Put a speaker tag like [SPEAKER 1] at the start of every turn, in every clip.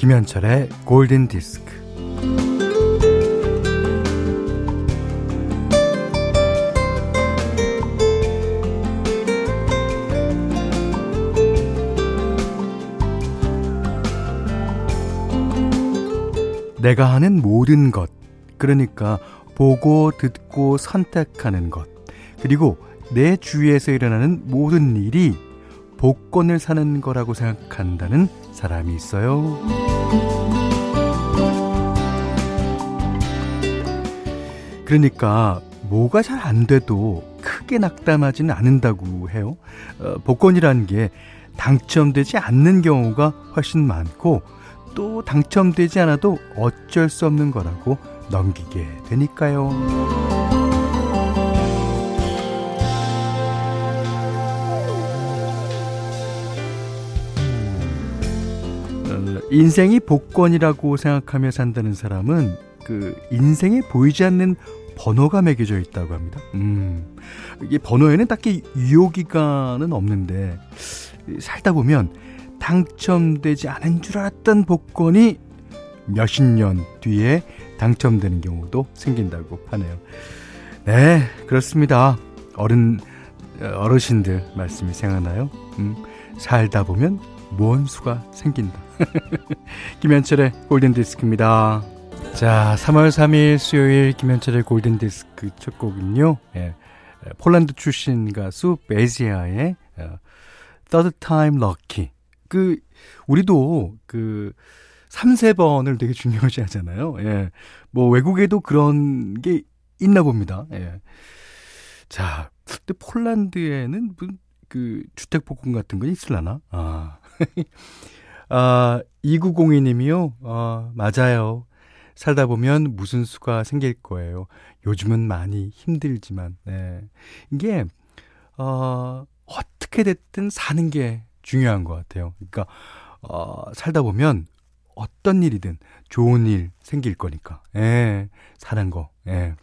[SPEAKER 1] 김현철의 골든 디스크. 내가 하는 모든 것, 그러니까 보고 듣고 선택하는 것, 그리고 내 주위에서 일어나는 모든 일이 복권을 사는 거라고 생각한다는 사람이 있어요. 그러니까 뭐가 잘 안 돼도 크게 낙담하지는 않는다고 해요. 어, 복권이라는 게 당첨되지 않는 경우가 훨씬 많고 또 당첨되지 않아도 어쩔 수 없는 거라고 넘기게 되니까요. 인생이 복권이라고 생각하며 산다는 사람은 그 인생에 보이지 않는 번호가 매겨져 있다고 합니다. 음, 이게 번호에는 딱히 유효기간은 없는데 살다 보면 당첨되지 않은 줄 알았던 복권이 몇십 년 뒤에 당첨되는 경우도 생긴다고 하네요. 네, 그렇습니다. 어른, 어르신들 말씀이 생각나요? 음, 살다 보면 무언 수가 생긴다. 김현철의 골든디스크입니다. 자, 3월 3일 수요일 김현철의 골든디스크 첫 곡은요. 예, 폴란드 출신 가수 베지아의 어, Third Time Lucky 그 우리도 그 3, 4번을 되게 중요시 하잖아요. 예. 뭐 외국에도 그런 게 있나 봅니다. 예. 자, 근데 폴란드에는 그 주택 복권 같은 건 있을라나? 아. 아, 2902님이요. 아, 맞아요. 살다 보면 무슨 수가 생길 거예요. 요즘은 많이 힘들지만, 네. 이게, 어, 어떻게 됐든 사는 게 중요한 것 같아요. 그러니까 어, 살다 보면 어떤 일이든 좋은 일 생길 거니까. 예, 사는 거. 예.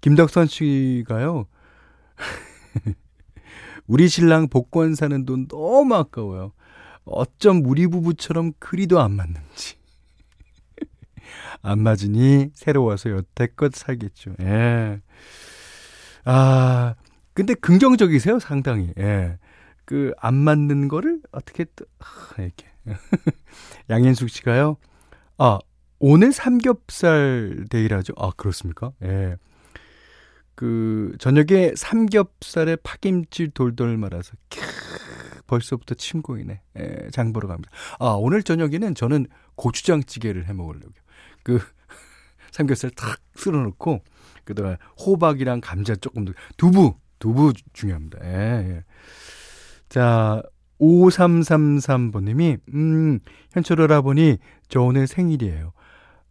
[SPEAKER 1] 김덕선 씨가요. 우리 신랑 복권 사는 돈 너무 아까워요. 어쩜 우리 부부처럼 그리도 안 맞는지. 안 맞으니 새로워서 여태껏 살겠죠. 예. 아, 근데 긍정적이세요, 상당히. 예. 그 안 맞는 거를 어떻게 또 아, 이렇게 양현숙 씨가요. 아 오늘 삼겹살 데이라죠. 아 그렇습니까? 예. 그 저녁에 삼겹살에 파김치 돌돌 말아서 캬, 벌써부터 침 고이네. 예, 장 보러 갑니다. 아 오늘 저녁에는 저는 고추장찌개를 해 먹으려고요. 그 삼겹살 탁 쓸어놓고 그다음에 호박이랑 감자 조금 더 두부 두부 중요합니다. 예, 예. 자, 5333번님이, 음, 현철 오라버니 저 오늘 생일이에요.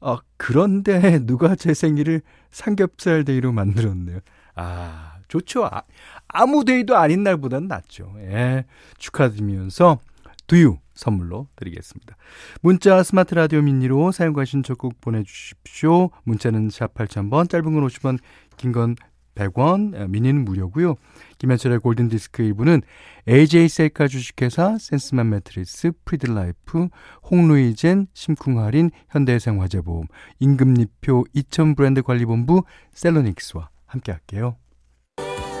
[SPEAKER 1] 아, 그런데 누가 제 생일을 삼겹살 day로 만들었네요. 아, 좋죠. 아, 아무 day도 아닌 날보다는 낫죠. 예. 축하드리면서 두유 선물로 드리겠습니다. 문자 스마트 라디오 미니로 사연과 신청곡 보내주십시오. 문자는 샵 8000번, 짧은 건 50원, 긴 건 100원, 미니는 무료고요. 김현철의 골든디스크 1부는 AJ 셀카 주식회사 센스맘 매트리스, 프리드라이프, 홍루이젠, 심쿵할인, 현대해상화재보험, 임금님표 이천 브랜드 관리본부 셀로닉스와 함께 할게요.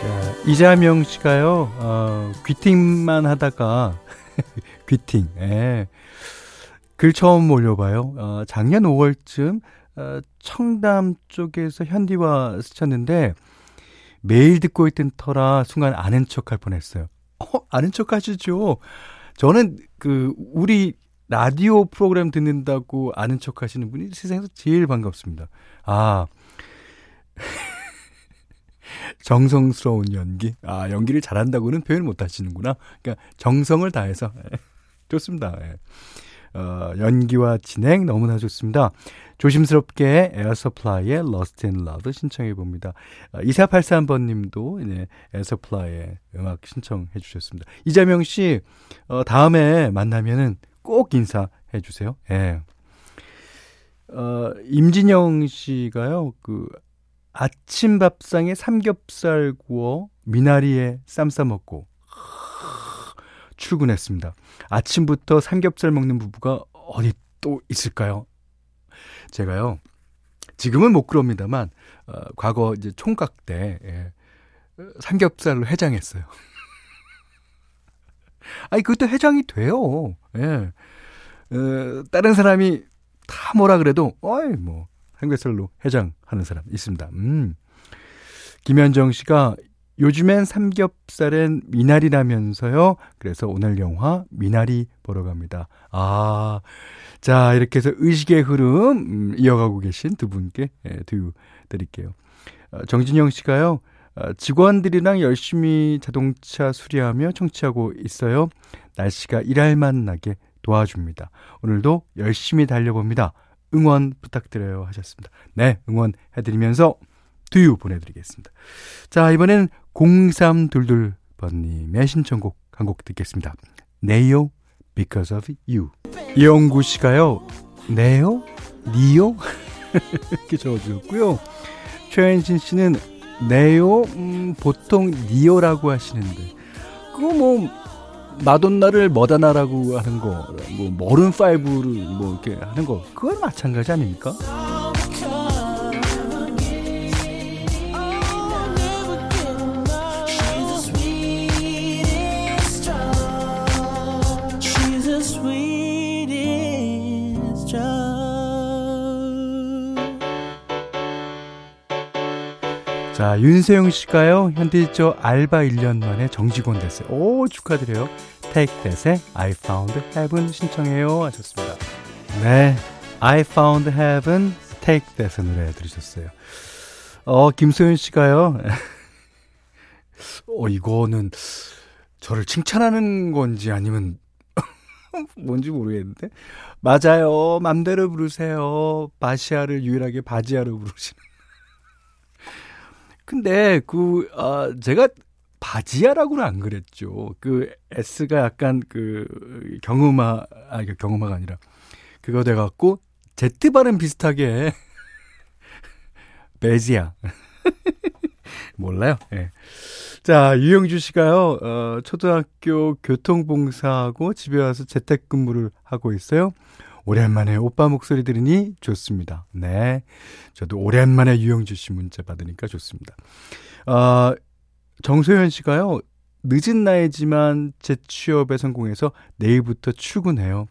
[SPEAKER 1] 자, 이자명 씨가요, 어, 귀팅만 하다가, 귀팅, 예. 글 처음 올려봐요. 어, 작년 5월쯤, 어, 청담 쪽에서 현디와 스쳤는데, 매일 듣고 있던 터라 순간 아는 척 할 뻔했어요. 어, 아는 척 하시죠. 저는 그 우리 라디오 프로그램 듣는다고 아는 척 하시는 분이 세상에서 제일 반갑습니다. 아. 정성스러운 연기. 아, 연기를 잘한다고는 표현 못 하시는구나. 그러니까 정성을 다해서. 좋습니다. 예. 어, 연기와 진행 너무나 좋습니다. 조심스럽게 Air Supply의 Lost in Love 신청해 봅니다. 어, 2483번 님도 네, Air Supply의 음악 신청해 주셨습니다. 이자명 씨, 어, 다음에 만나면은 꼭 인사해 주세요. 예. 어, 임진영 씨가요, 그, 아침 밥상에 삼겹살 구워 미나리에 쌈 싸 먹고 출근했습니다. 아침부터 삼겹살 먹는 부부가 어디 또 있을까요? 제가요, 지금은 못 그럽니다만, 어, 과거 이제 총각 때, 예, 삼겹살로 해장했어요. 아니, 그것도 해장이 돼요. 예. 어, 다른 사람이 다 뭐라 그래도, 어이, 뭐, 삼겹살로 해장하는 사람 있습니다. 음. 김현정 씨가 요즘엔 삼겹살엔 미나리라면서요. 그래서 오늘 영화 미나리 보러 갑니다. 아, 자 이렇게 해서 의식의 흐름 음, 이어가고 계신 두 분께 예, 두유 드릴게요. 어, 정진영 씨가요. 어, 직원들이랑 열심히 자동차 수리하며 청취하고 있어요. 날씨가 일할 만 나게 도와줍니다. 오늘도 열심히 달려봅니다. 응원 부탁드려요 하셨습니다. 네, 응원해드리면서 두유 보내드리겠습니다. 자, 이번엔 0322번님의 신청곡 한 곡 듣겠습니다. 네요, Because of You. 이영구 씨가요, 네요? 니요? 이렇게 적어주셨고요. 최현신 씨는 네요, 음, 보통 니요라고 하시는데, 그거 뭐, 마돈나를 머다나라고 하는 거, 뭐, 머른 파이브를 뭐, 이렇게 하는 거, 그건 마찬가지 아닙니까? 자, 윤세영 씨가요, 저 알바 1년 만에 정직원 됐어요. 오, 축하드려요. Take That의 I Found Heaven 신청해요. 하셨습니다. 네. I Found Heaven, Take That의 노래 들으셨어요. 어, 김소연 씨가요, 어, 이거는 저를 칭찬하는 건지 아니면 뭔지 모르겠는데. 맞아요. 맘대로 부르세요. 바시아를 유일하게 바지아로 부르시는. 근데 그 아, 제가 바지야라고는 안 그랬죠. 그 S가 약간 그 경음아 아 이게 경음아가 아니라 그거 돼 갖고 Z 발음 비슷하게 베지야. 몰라요. 예. 네. 자, 유영주 씨가요, 어, 초등학교 교통봉사하고 집에 와서 재택근무를 하고 있어요. 오랜만에 오빠 목소리 들으니 좋습니다. 네. 저도 오랜만에 유영주 씨 문자 받으니까 좋습니다. 어, 정소연 씨가요, 늦은 나이지만 제 취업에 성공해서 내일부터 출근해요.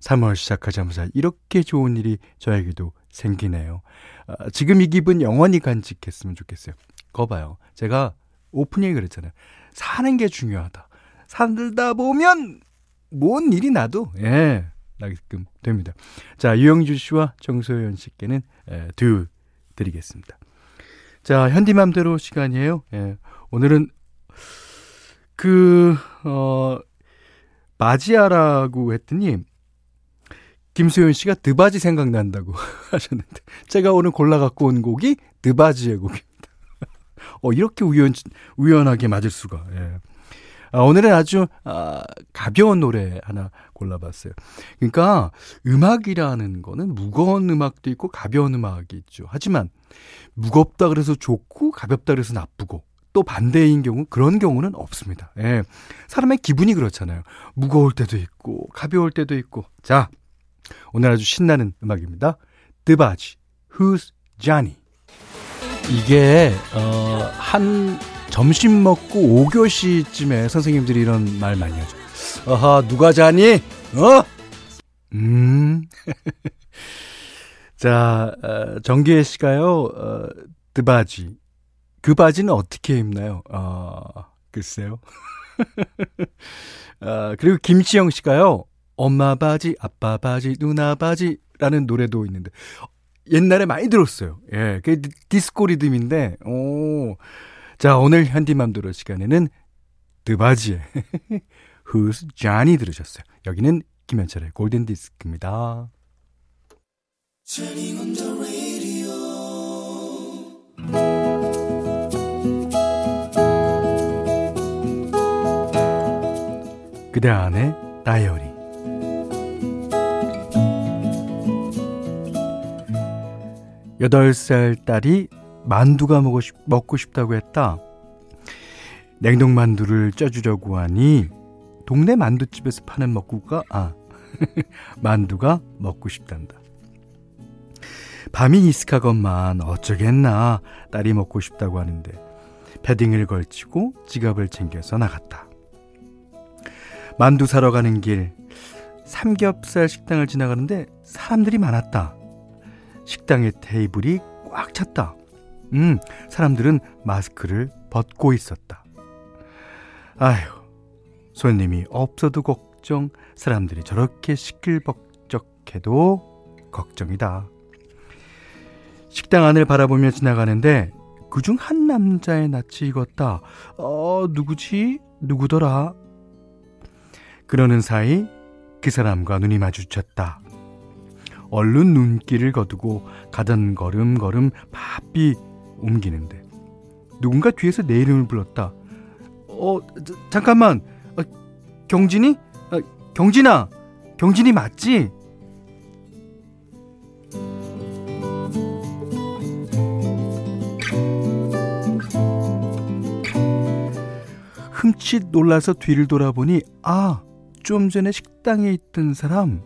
[SPEAKER 1] 3월 시작하자마자 이렇게 좋은 일이 저에게도 생기네요. 어, 지금 이 기분 영원히 간직했으면 좋겠어요. 거 봐요. 제가 오프닝에 그랬잖아요. 사는 게 중요하다. 살다 보면 뭔 일이 나도 예 나게끔 됩니다. 자, 유영주 씨와 정소연 씨께는 에, 두 드리겠습니다. 자, 현디맘대로 시간이에요. 예. 오늘은 그, 어, 마지아라고 했더니, 김수현 씨가 드바지 생각난다고 하셨는데, 제가 오늘 골라 갖고 온 곡이 드바지의 곡입니다. 어, 이렇게 우연, 우연하게 맞을 수가, 예. 아, 오늘은 아주 아, 가벼운 노래 하나 골라봤어요. 그러니까 음악이라는 거는 무거운 음악도 있고 가벼운 음악이 있죠. 하지만 무겁다 그래서 좋고 가볍다 그래서 나쁘고 또 반대인 경우 그런 경우는 없습니다. 예. 사람의 기분이 그렇잖아요. 무거울 때도 있고 가벼울 때도 있고. 자, 오늘 아주 신나는 음악입니다. 드바지, Who's Johnny? 이게 어, 한 점심 먹고 5교시쯤에 선생님들이 이런 말 많이 하죠. 어하, 누가 자니? 어? 음. 자, 어, 정기혜 씨가요, 어, 드바지. 그 바지는 어떻게 입나요? 어, 글쎄요. 어, 그리고 김시영 씨가요, 엄마 바지, 아빠 바지, 누나 바지라는 노래도 있는데, 옛날에 많이 들었어요. 예, 그 디스코 리듬인데, 오. 자, 오늘 현디맘대로 시간에는 드바지의 Who's Johnny 들으셨어요. 여기는 김현철의 골든 디스크입니다. 그대 안에 다이어리 여덟 살 딸이 만두가 먹고, 싶, 먹고 싶다고 했다. 냉동 만두를 쪄주려고 하니 동네 만두집에서 파는 먹구가 아 만두가 먹고 싶단다. 밤이 이슥하건만 어쩌겠나 딸이 먹고 싶다고 하는데 패딩을 걸치고 지갑을 챙겨서 나갔다. 만두 사러 가는 길 삼겹살 식당을 지나가는데 사람들이 많았다. 식당의 테이블이 꽉 찼다. 음, 사람들은 마스크를 벗고 있었다. 아휴, 손님이 없어도 걱정, 사람들이 저렇게 시끌벅적해도 걱정이다. 식당 안을 바라보며 지나가는데 그중 한 남자의 낯이 익었다. 어, 누구지? 누구더라? 그러는 사이 그 사람과 눈이 마주쳤다. 얼른 눈길을 거두고 가던 걸음걸음 바삐 옮기는데 누군가 뒤에서 내 이름을 불렀다. 어, 저, 잠깐만. 어, 경진이? 어, 경진아. 경진이 맞지? 흠칫 놀라서 뒤를 돌아보니 아, 좀 전에 식당에 있던 사람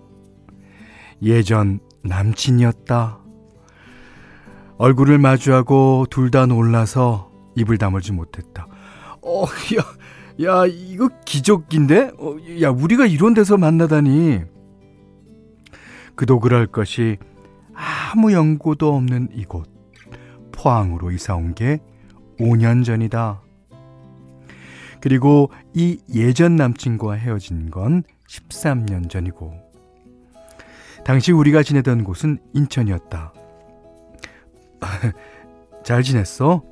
[SPEAKER 1] 예전 남친이었다. 얼굴을 마주하고 둘 다 놀라서 입을 다물지 못했다. 어, 야, 야, 이거 기적인데? 어, 야, 우리가 이런 데서 만나다니. 그도 그럴 것이 아무 연고도 없는 이곳, 포항으로 이사 온 게 5년 전이다. 그리고 이 예전 남친과 헤어진 건 13년 전이고, 당시 우리가 지내던 곳은 인천이었다. 잘 지냈어?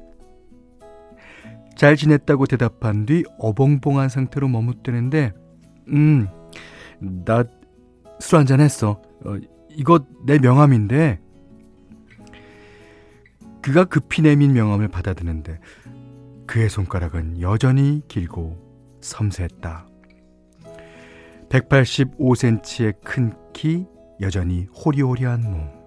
[SPEAKER 1] 잘 지냈다고 대답한 뒤 어벙벙한 상태로 머뭇대는데, 음, 나 술 한잔 했어. 어, 이거 내 명함인데, 그가 급히 내민 명함을 받아드는데, 그의 손가락은 여전히 길고 섬세했다. 185cm의 큰 키, 여전히 호리호리한 몸.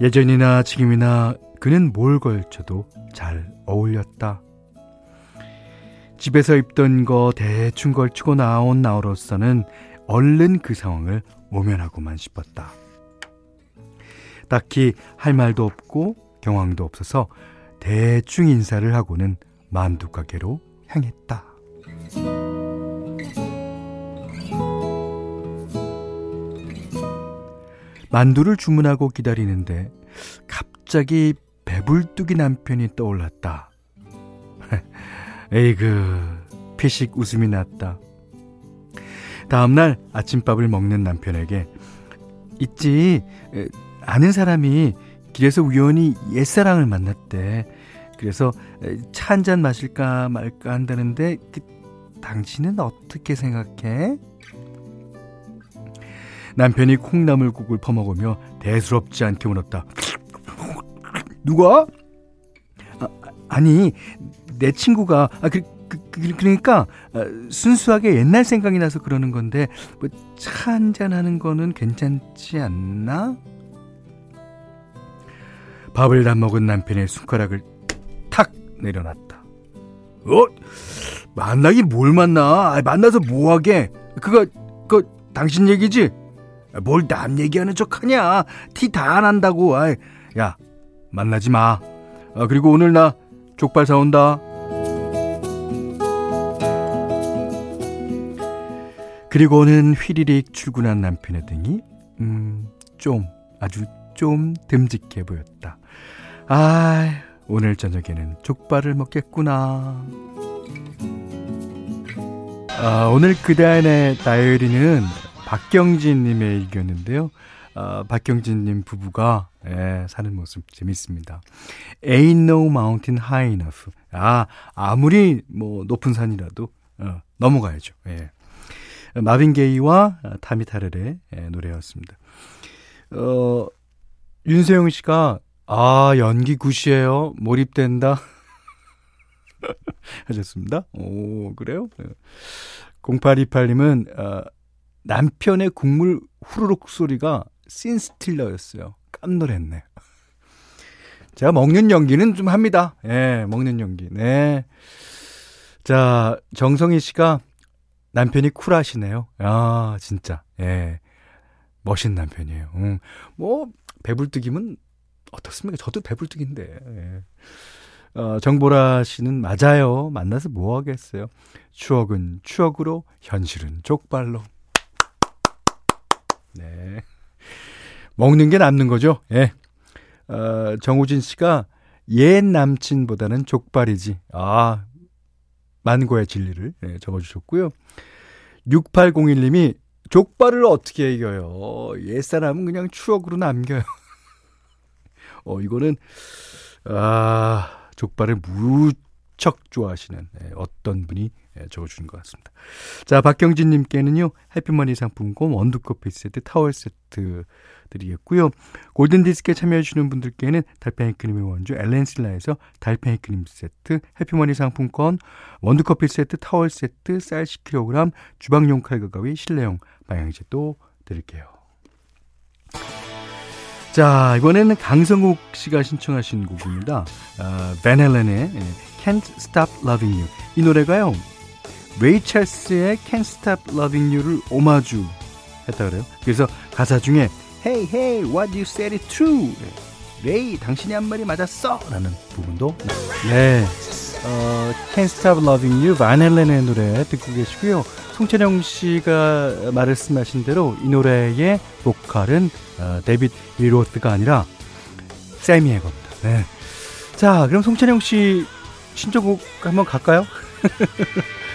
[SPEAKER 1] 예전이나 지금이나 그는 뭘 걸쳐도 잘 어울렸다. 집에서 입던 거 대충 걸치고 나온 나로서는 얼른 그 상황을 모면하고만 싶었다. 딱히 할 말도 없고 경황도 없어서 대충 인사를 하고는 만두 가게로 향했다. 만두를 주문하고 기다리는데 갑자기 배불뚝이 남편이 떠올랐다. 에이그, 피식 웃음이 났다. 다음날 아침밥을 먹는 남편에게 있지, 아는 사람이 길에서 우연히 옛사랑을 만났대. 그래서 차 한 잔 마실까 말까 한다는데 그, 당신은 어떻게 생각해? 남편이 콩나물국을 퍼먹으며 대수롭지 않게 물었다. 누가? 아, 니내 친구가 아, 그, 그, 그 러니까 아, 순수하게 옛날 생각이 나서 그러는 건데 뭐 차 한잔 하는 거는 괜찮지 않나? 밥을 다 먹은 남편의 손가락을 탁 내려놨다. 어? 만나긴 뭘 만나? 아, 만나서 뭐하게? 그거, 그, 당신 얘기지? 뭘 남 얘기하는 척 하냐? 티 다 안 한다고. 아 야, 만나지 마. 아, 그리고 오늘 나 족발 사온다. 그리고는 휘리릭 출근한 남편의 등이, 음, 좀, 아주 좀 듬직해 보였다. 아, 오늘 저녁에는 족발을 먹겠구나. 아, 오늘 그대안의 다이어리는 박경진 님의 의견인데요. 아, 박경진 님 부부가 예, 사는 모습 재밌습니다. Ain't no mountain high enough. 아, 아무리 뭐 높은 산이라도 어, 넘어가야죠. 예. 마빈 게이와 타미 타르의 예, 노래였습니다. 어, 윤세영 씨가 아, 연기 굿이에요. 몰입된다. 하셨습니다. 오, 그래요? 0828님은, 어, 남편의 국물 후루룩 소리가 씬스틸러였어요. 깜놀했네. 제가 먹는 연기는 좀 합니다. 예, 먹는 연기. 네. 자, 정성희 씨가 남편이 쿨하시네요. 아, 진짜. 예. 멋있는 남편이에요. 음, 뭐, 배불뚝이면 어떻습니까? 저도 배불뚝인데. 예. 어, 정보라 씨는 맞아요. 만나서 뭐 하겠어요. 추억은 추억으로, 현실은 족발로. 네. 먹는 게 남는 거죠. 예. 어, 정우진 씨가 옛 남친보다는 족발이지. 아, 만고의 진리를 예, 적어주셨고요. 6801님이 족발을 어떻게 이겨요? 옛사람은 그냥 추억으로 남겨요. 어, 이거는, 아, 족발을 무척 좋아하시는 예, 어떤 분이 예, 적어주신 것 같습니다. 자, 박경진님께는요, 해피머니 상품권 원두커피 세트, 타월 세트 드리겠고요. 골든디스크에 참여해주시는 분들께는 달팽이 크림의 원주 엘렌실라에서 달팽이 크림 세트, 해피머니 상품권, 원두커피 세트, 타월 세트, 쌀 10kg, 주방용 칼과 가위, 실내용 방향제 또 드릴게요. 자, 이번에는 강성욱 씨가 신청하신 곡입니다. 어, 벤헬렌의 Can't Stop Loving You. 이 노래가요. 레이 찰스의 Can't Stop Loving You를 오마주 했다 그래요. 그래서 가사 중에 Hey, hey, what you said is true. 레이, 당신이 한 말이 맞았어. 라는 부분도. 네. 어, Can't Stop Loving You, 바넬렌의 노래 듣고 계시고요. 송채령 씨가 말씀하신 대로 이 노래의 보컬은 어, 데빗 리로스가 아니라 세미의 겁니다. 네. 자, 그럼 송채령 씨 신청곡 한번 갈까요?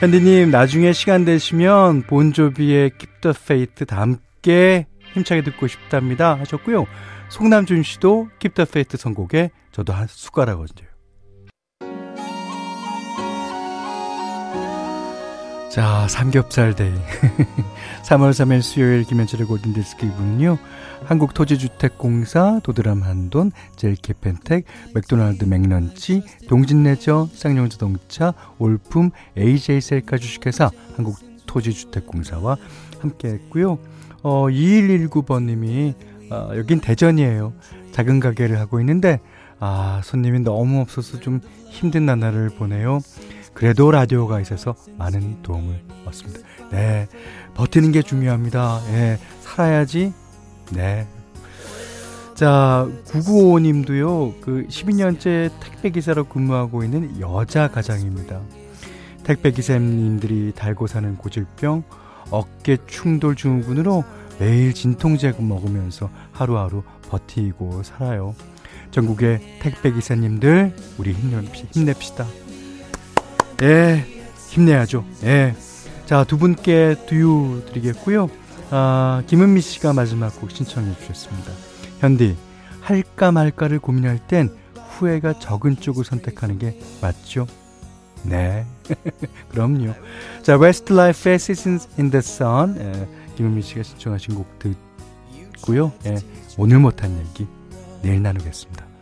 [SPEAKER 1] 현디님, 나중에 시간 되시면 본조비의 Keep the Faith 다 함께 힘차게 듣고 싶답니다 하셨고요. 송남준 씨도 Keep the Faith 선곡에 저도 한 숟가락 얹어요. 자, 삼겹살 day. 3월 3일 수요일 김현철의 골든디스크 2부는요. 한국토지주택공사, 도드람 한돈, 젤케펜텍, 맥도날드 맥런치, 동진레저, 쌍용자동차, 올품, AJ셀카 주식회사, 한국토지주택공사와 함께 했고요. 어, 2119번님이, 어, 여긴 대전이에요. 작은 가게를 하고 있는데, 아, 손님이 너무 없어서 좀 힘든 나날을 보내요. 그래도 라디오가 있어서 많은 도움을 얻습니다. 네. 버티는 게 중요합니다. 예. 살아야지. 네. 자, 995님도요, 그 12년째 택배기사로 근무하고 있는 여자 가장입니다. 택배기사님들이 달고 사는 고질병, 어깨 충돌 증후군으로 매일 진통제 먹으면서 하루하루 버티고 살아요. 전국의 택배기사님들, 우리 힘냅시다. 예, 힘내야죠. 예. 자, 두 분께 두유 드리겠고요. 아, 김은미 씨가 마지막 곡 신청해 주셨습니다. 현디, 할까 말까를 고민할 땐 후회가 적은 쪽을 선택하는 게 맞죠? 네. 그럼요. 자, Westlife의 Seasons in the Sun. 예, 김은미 씨가 신청하신 곡 듣고요. 예, 오늘 못한 얘기 내일 나누겠습니다.